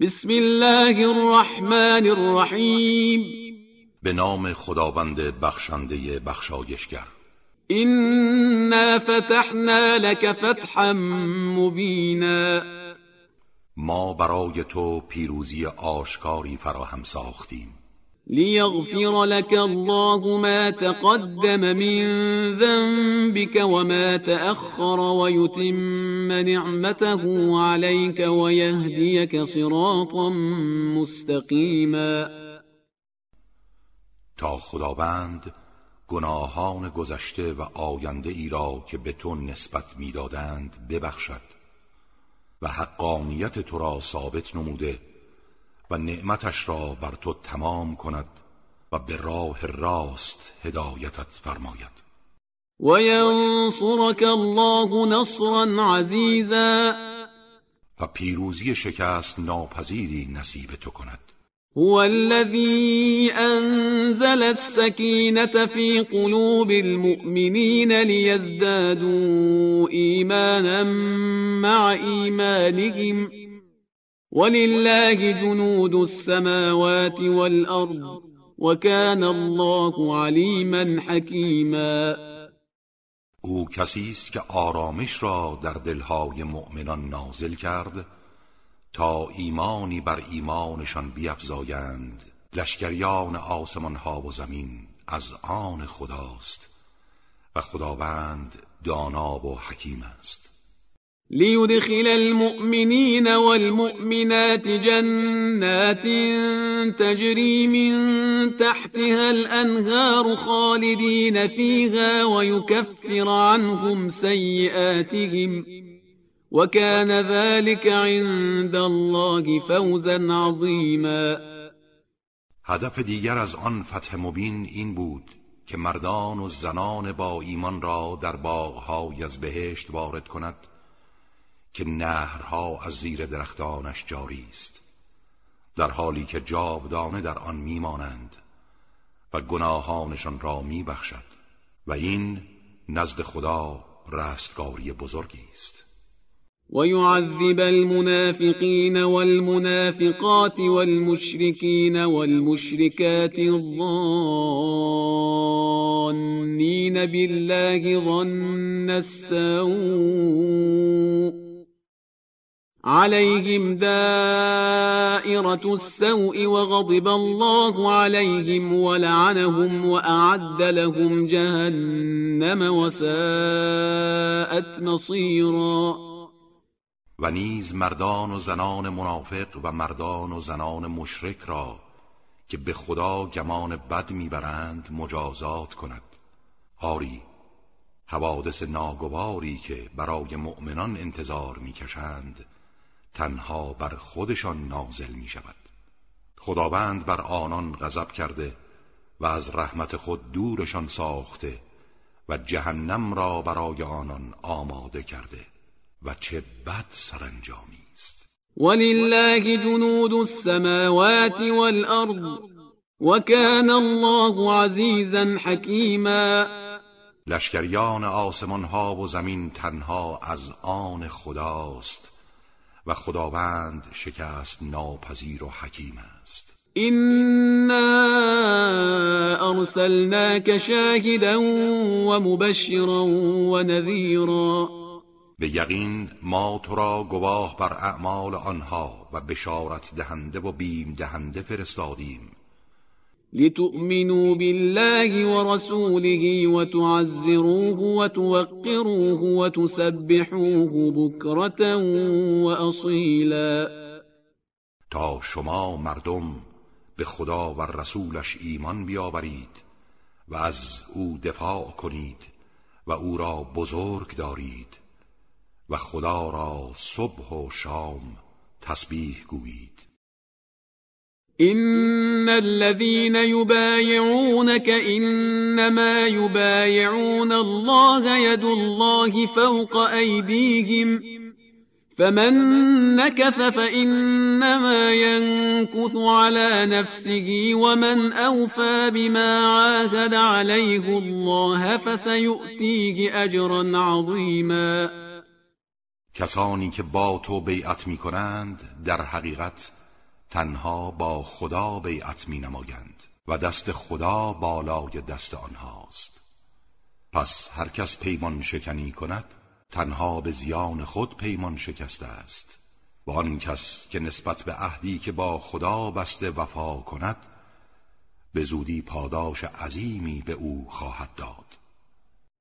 بسم الله الرحمن الرحیم به نام خداوند بخشنده بخشایشگر. إنا فتحنا لك فتحا مبینا ما برای تو پیروزی آشکاری فراهم ساختیم. ليغفر لك الله ما تقدم من ذنبك وما تأخر ويتم نعمته عليك ويهديك صراطا مستقيما. تا خداوند گناهان گذشته و آینده ای را که به تو نسبت می‌دادند ببخشد و حقانیت تو را ثابت نموده و نعمتش را بر تو تمام کند و به راه راست هدایتت فرماید. و ینصرك الله نصرا عزیزا و پیروزی شکست ناپذیری نصیب تو کند. هو الذي أنزل السكينة في قلوب المؤمنين ليزدادوا إيمانا مع إيمانهم. ولله جنود السماوات والأرض وكان الله عليما حكيما. او کسی است که آرامش را در دلهای مؤمنان نازل کرد تا ایمانی بر ایمانشان بیفزایند. لشکریان آسمان ها و زمین از آن خداست و خداوند دانا و حکیم است. ليدخل المؤمنين والمؤمنات جنات تجري من تحتها الأنهار خالدين فيها ويكفر عنهم سيئاتهم وكان ذلك عند الله فوزا عظيما. هدف دیگر از آن فتح مبین این بود که مردان و زنان با ایمان را در باغهای از بهشت وارد کند که نهرها از زیر درختانش جاری است در حالی که جاودانه در آن میمانند و گناهانشان را میبخشد و این نزد خدا رستگاری بزرگی است ويعذب المنافقين والمنافقات والمشركين والمشركات الظانين بالله ظن السوء عليهم دائرة السوء وغضب الله عليهم ولعنهم وأعد لهم جهنم وساءت مصيراً. و نیز مردان و زنان منافق و مردان و زنان مشرک را که به خدا گمان بد می‌برند مجازات کند. آری حوادث ناگواری که برای مؤمنان انتظار می‌کشند تنها بر خودشان نازل می شود خداوند بر آنان غضب کرده و از رحمت خود دورشان ساخته و جهنم را برای آنان آماده کرده و چه بد سرانجامی است. ولله جنود السماوات والارض وكان الله عزیزا حکیما. لشکریان آسمان ها و زمین تنها از آن خداست. و خداوند شکست ناپذیر و حکیم است. إنا ارسلناك شاهدا ومبشرا ونذيرا. به یقین ما تو را گواه بر اعمال آنها و بشارت دهنده و بیم دهنده فرستادیم. لتؤمنوا بالله ورسوله وتعزروه وتوقروه وتسبحوه بكرة وأصيلا. تا شما مردم به خدا و رسولش ایمان بیاورید و از او دفاع کنید و او را بزرگ دارید و خدا را صبح و شام تسبیح گویید. إن الذين يبايعونك إنما يبايعون الله يد الله فوق أيديهم فمن نكث فإنما ينكث على نفسه ومن أوفى بما عاهد عليه الله فسيؤتيه أجرا عظيما کسانی که با تو بیعت می کنند در حقیقت تنها با خدا بیعت می نمایند و دست خدا بالای دست آنهاست. پس هر کس پیمان شکنی کند تنها به زیان خود پیمان شکسته است. و آن کس که نسبت به عهدی که با خدا بسته وفا کند به زودی پاداش عظیمی به او خواهد داد.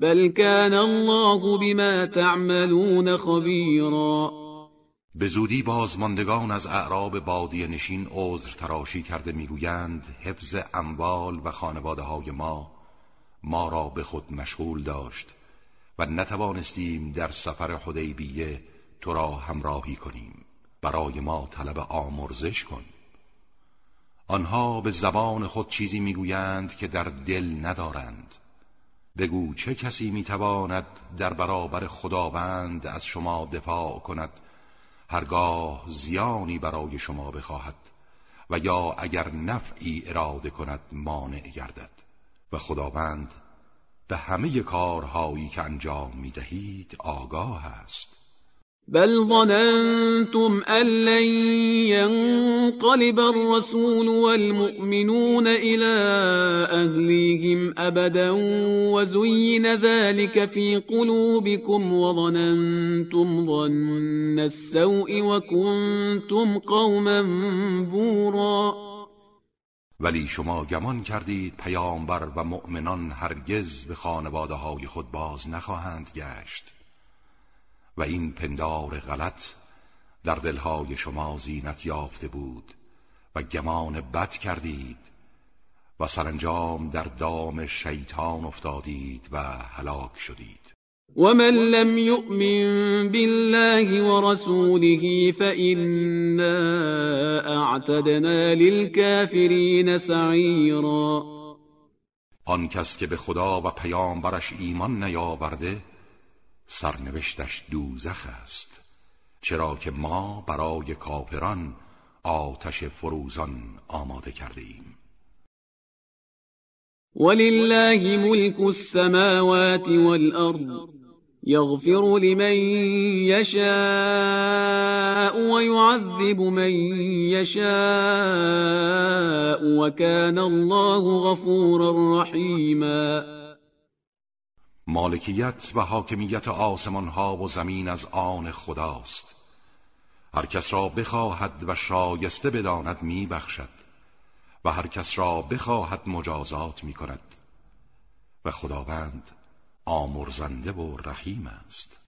بل كان الله بما تعملون خبيرا. به زودی بازماندگان از اعراب بادی نشین عذر تراشی کرده می‌گویند حفظ اموال و خانواده های ما ما را به خود مشغول داشت و نتوانستیم در سفر حدیبیه تو را همراهی کنیم. برای ما طلب آمرزش کن. آنها به زبان خود چیزی می‌گویند که در دل ندارند. بگو چه کسی می‌تواند در برابر خداوند از شما دفاع کند؟ هرگاه زیانی برای شما بخواهد و یا اگر نفعی اراده کند مانع گردد. و خداوند به همه کارهایی که انجام می‌دهید آگاه است. بل ظننتم أن لن ينقلب الرسول والمؤمنون إلى أهليهم أبدا وزين ذلك في قلوبكم وظننتم ظن السوء وكنتم قوما بورا. ولی شما گمان کردید پیامبر و مؤمنان هرگز به خانواده های خود باز نخواهند گشت. و این پندار غلط در دلهای شما زینت یافته بود و گمان بد کردید و سرانجام در دام شیطان افتادید و هلاک شدید. ومن لم يؤمن بالله ورسوله فإنا اعتدنا للكافرين سعيرا. آن کس که به خدا و پیامبرش ایمان نیاورده سرنوشتش دوزخ است. چرا که ما برای کافران آتش فروزان آماده کرده ایم ولله ملك السماوات والأرض يغفر لمن يشاء ويعذب من يشاء وكان الله غفورا رحيما مالکیت و حاکمیت آسمان ها و زمین از آن خداست. هر کس را بخواهد و شایسته بداند می بخشد و هر کس را بخواهد مجازات می کند و خداوند آمرزنده و رحیم است.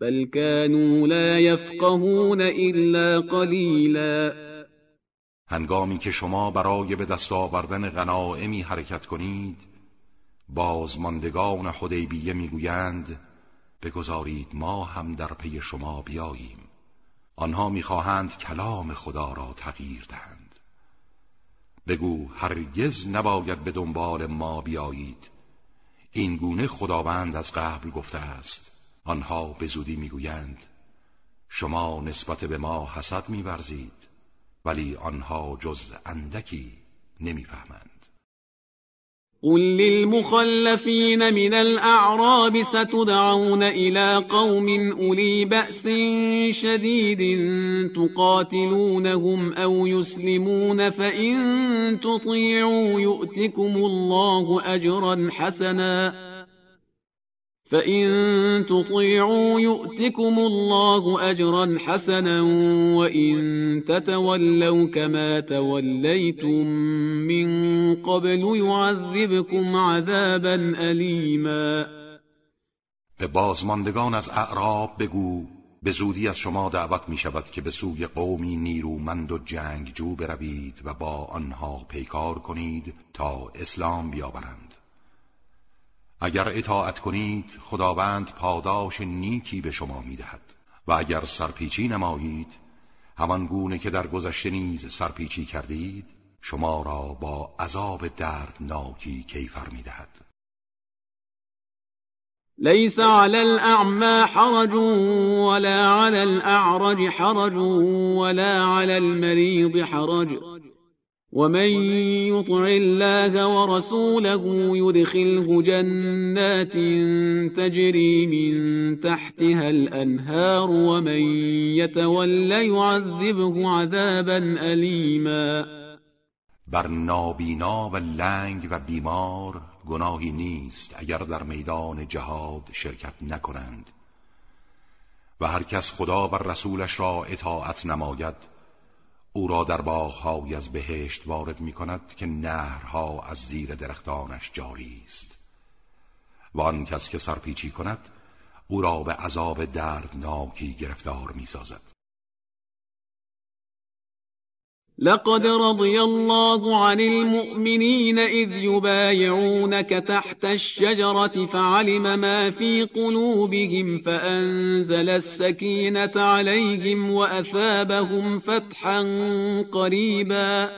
بل كانوا لا يفقهون الا قلیلا هنگامی که شما برای به دست آوردن غنائمی حرکت کنید بازماندگان حدیبیه می‌گویند بگذارید ما هم در پی شما بیاییم. آنها می‌خواهند کلام خدا را تغییر دهند. بگو هرگز نباید به دنبال ما بیایید. این گونه خداوند از قبل گفته است. آنها به زودی می‌گویند شما نسبت به ما حسد میورزید ولی آنها جز اندکی نمی‌فهمند. قل للمخلفين من الأعراب ستدعون إلى قوم أولي بأس شديد تقاتلونهم أو يسلمون فإن تطيعوا يؤتكم الله أجرا حسنا. فإن تطيعوا يؤتكم الله أجرا حسنا وإن تتولوا كما توليتم من قبل يعذبكم عذابا أليما به بازماندگان از اعراب بگو به زودی از شما دعوت می شود که به سوی قومی نیرومند و جنگجو بروید و با آنها پیکار کنید تا اسلام بیاورند. اگر اطاعت کنید خداوند پاداش نیکی به شما می دهد و اگر سرپیچی نمایید همان گونه که در گذشته نیز سرپیچی کردید شما را با عذاب دردناکی کیفر می دهد ليس على الأعمى حرج ولا على الأعرج حرج ولا على المريض حرج. ومن يطع الله ورسوله يدخله جنات تجري من تحتها الأنهار ومن يتولى يعذبه عذابا أليما بر نابینا و لنگ و بیمار گناهی نیست اگر در میدان جهاد شرکت نکنند. و هر کس خدا و رسولش را اطاعت نماید. او را در باغهایی از بهشت وارد می کند که نهرها از زیر درختانش جاری است. و آن کس که سرپیچی کند او را به عذاب دردناکی گرفتار می سازد لقد رضي الله عن المؤمنين إذ يبايعونك تحت الشجرة فعلم ما في قلوبهم فأنزل السكينة عليهم وأثابهم فتحا قريبا.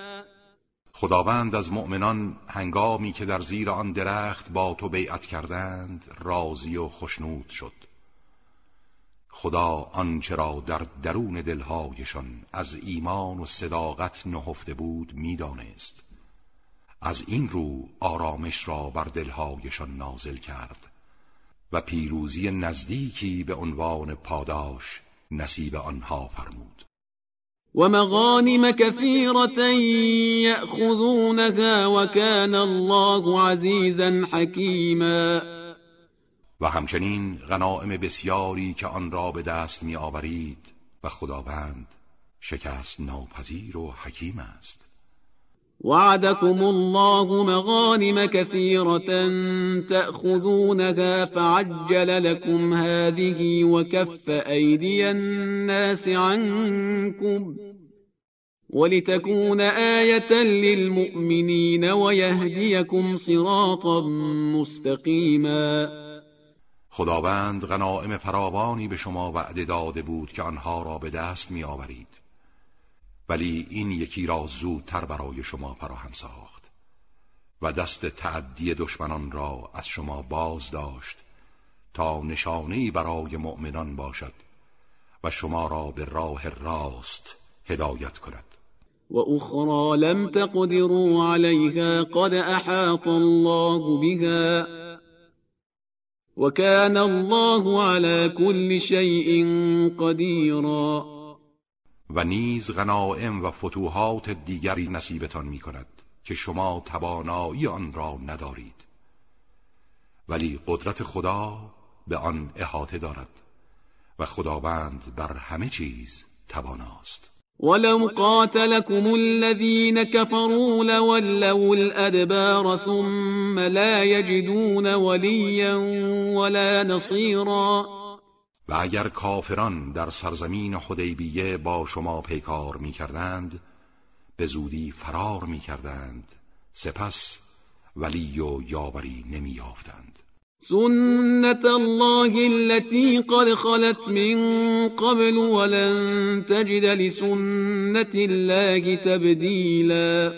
خداوند از مؤمنان هنگامی که در زیر آن درخت با تو بیعت کردند راضی و خشنود شد. خدا آنچه را در درون دلهایشان از ایمان و صداقت نهفته بود می‌دانست. از این رو آرامش را بر دلهایشان نازل کرد و پیروزی نزدیکی به عنوان پاداش نصیب آنها فرمود. و مغانم كثيرة يأخذونها وكان الله عزیزا حکیما. و همچنین غنائم بسیاری که آن را به دست می آورید و خداوند شکست ناپذیر و حکیم است. وعدكم الله مغانم كثيرة تأخذونها فعجل لكم هذه وكف أيدي الناس عنكم ولتكون آية للمؤمنين ويهديكم صراطا مستقيما خداوند غنائم فراوانی به شما وعده داده بود که آنها را به دست می آورید ولی این یکی را زودتر برای شما فراهم ساخت و دست تعدی دشمنان را از شما باز داشت تا نشانه برای مؤمنان باشد و شما را به راه راست هدایت کند. و اخرى لم تقدروا عليها قد احاط الله بها. وكان الله على كل شيء قديرا. و نیز غنائم و فتوحات دیگری نصیبتان می کند که شما توانایی آن را ندارید. ولی قدرت خدا به آن احاطه دارد و خداوند بر همه چیز تواناست. ولو قاتلكم الذين كفروا لولوا الأدبار ثم لا يجدون وليا ولا نصيرا. و اگر کافران در سرزمین حدیبیه با شما پیکار می کردند به زودی فرار می کردند سپس ولی و یاوری نمی یافتند سنة الله التي قد خلت من قبل ولن تجد لسنة الله تبدیلا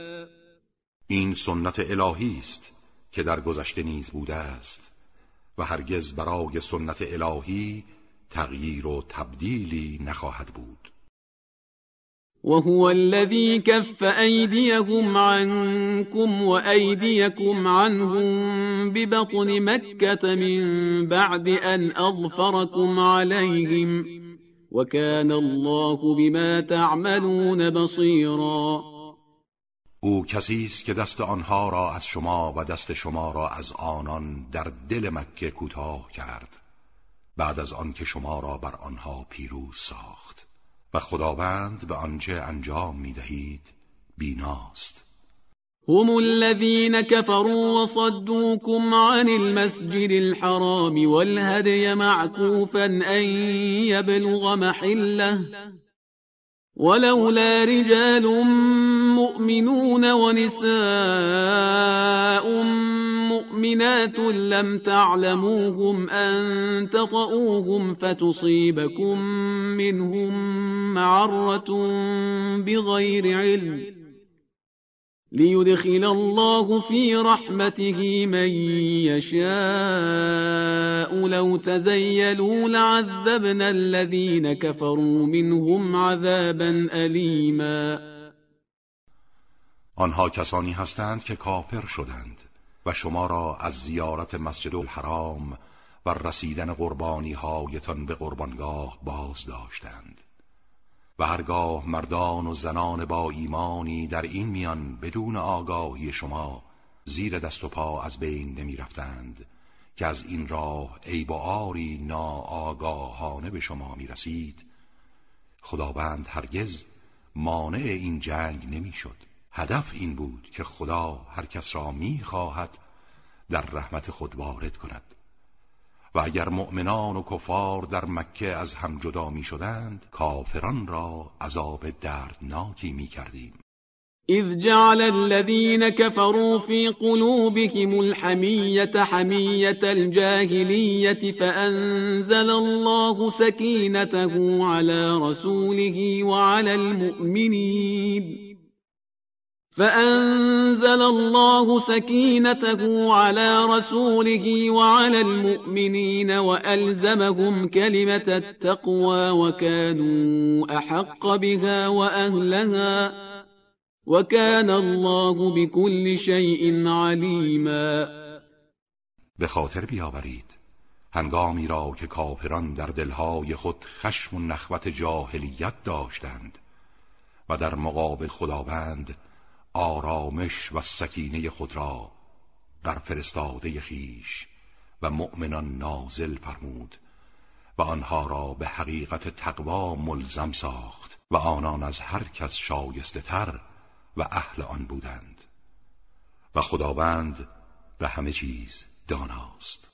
این سنت الهی است که در گذشته نیز بوده است و هرگز برای سنت الهی تغییر و تبدیلی نخواهد بود. وهو الذي كف أيديهم عنكم وأيديكم عنهم ببطن مكة من بعد أن أظفركم عليهم وكان الله بما تعملون بصيرا. او کسی که دست آنها را از شما و دست شما را از آنان در دل مکه کوتاه کرد بعد از آنکه شما را بر آنها پیروز ساخت. و خداوند به آنچه انجام می دهید بیناست. هم الذين كفروا وصدوكم عن المسجد الحرام والهدي معكوفا أن يبلغ محله ولولا رجال مؤمنون ونساء مؤمنات لم تعلموهم أن تطؤوهم فتصيبكم منهم معرة بغير علم. ليدخل الله في رحمته من يشاء. لو تزيلوا لعذبنا الذين كفروا منهم عذابا ألیما آنها کسانی هستند که کافر شدند. و شما را از زیارت مسجد الحرام و رسیدن قربانی هایتان به قربانگاه باز داشتند. و هرگاه مردان و زنان با ایمانی در این میان بدون آگاهی شما زیر دست و پا از بین نمی رفتند که از این راه عیب و آری ناآگاهانه به شما می رسید خداوند هرگز مانع این جنگ نمی شد هدف این بود که خدا هر کس را می خواهد در رحمت خود وارد کند. و اگر مؤمنان و کفار در مکه از هم جدا می شدند کافران را عذاب دردناکی می کردیم اذ جعل الذين كفروا في قلوبهم الحمية حمية الجاهلية فأنزل الله سكينته على رسوله وعلى المؤمنين فأنزل الله سكينته على رسوله وعلى المؤمنين وألزمهم كلمة التقوى وكانوا أحق بها وأهلها وكان الله بكل شيء عليما. به خاطر بیاورید هنگامی را که کافران در دلهای خود خشم و نخوت جاهلیت داشتند و در مقابل خداوند آرامش و سکینه خود را بر فرستاده خیش و مؤمنان نازل فرمود و آنها را به حقیقت تقوا ملزم ساخت و آنان از هر کس شایسته تر و اهل آن بودند. و خداوند به همه چیز داناست.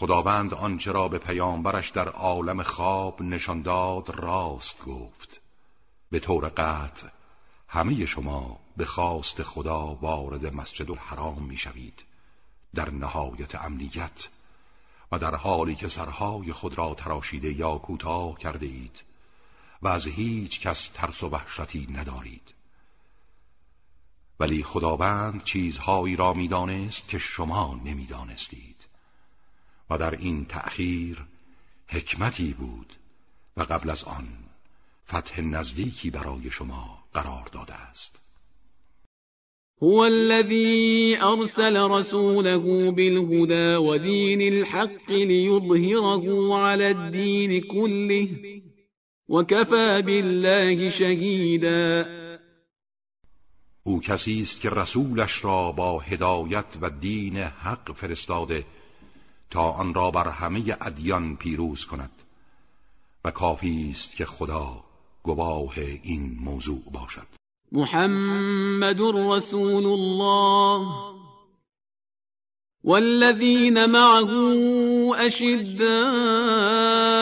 خداوند آنچه را به پیامبرش در عالم خواب نشان داد راست گفت. به طور قطع همه شما به خواست خدا وارد مسجد الحرام می‌شوید در نهایت امنیت و در حالی که سرهای خود را تراشیده یا کوتاه کرده اید و از هیچ کس ترس و وحشتی ندارید. ولی خداوند چیزهایی را می‌دانست که شما نمی‌دانستید. و در این تأخیر حکمتی بود و قبل از آن فتح نزدیکی برای شما قرار داده است. هو الذي أرسل رسوله بالهدى ودين الحق ليظهره على الدين كله وكفى بالله شهيدا او کسی است که رسولش را با هدایت و دین حق فرستاده تا آن را بر همه ادیان پیروز کند. و کافی است که خدا گواه این موضوع باشد. محمد رسول الله والذين معه أشداء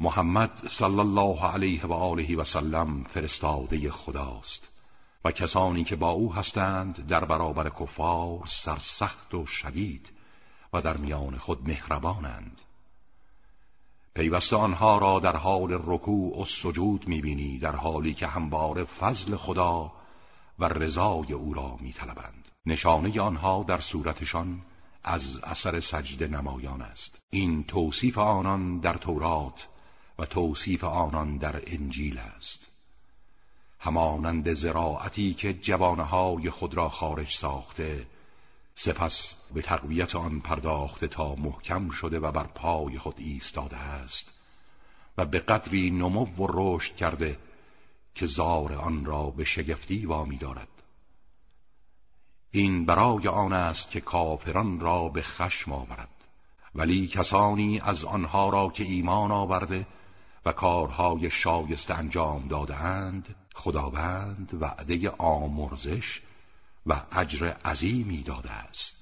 محمد صلی الله علیه و آله و سلم فرستاده خداست و کسانی که با او هستند در برابر کفار سرسخت و شدید و در میان خود مهربانند. پیوسته آنها را در حال رکوع و سجود می‌بینی در حالی که همواره فضل خدا و رضای او را میطلبند. نشانه آنها در صورتشان از اثر سجده نمایان است. این توصیف آنان در تورات و توصیف آنان در انجیل است. همانند زراعتی که جوانهای خود را خارج ساخته سپس به تقویت آن پرداخته تا محکم شده و بر پای خود ایستاده است و به قدری نمو و رشد کرده که زار آن را به شگفتی وامی دارد. این برای آن است که کافران را به خشم آورد ولی کسانی از آنها را که ایمان آورده و کارهای شایسته انجام دادهاند خداوند وعده آمرزش و اجر عظیمی داده است.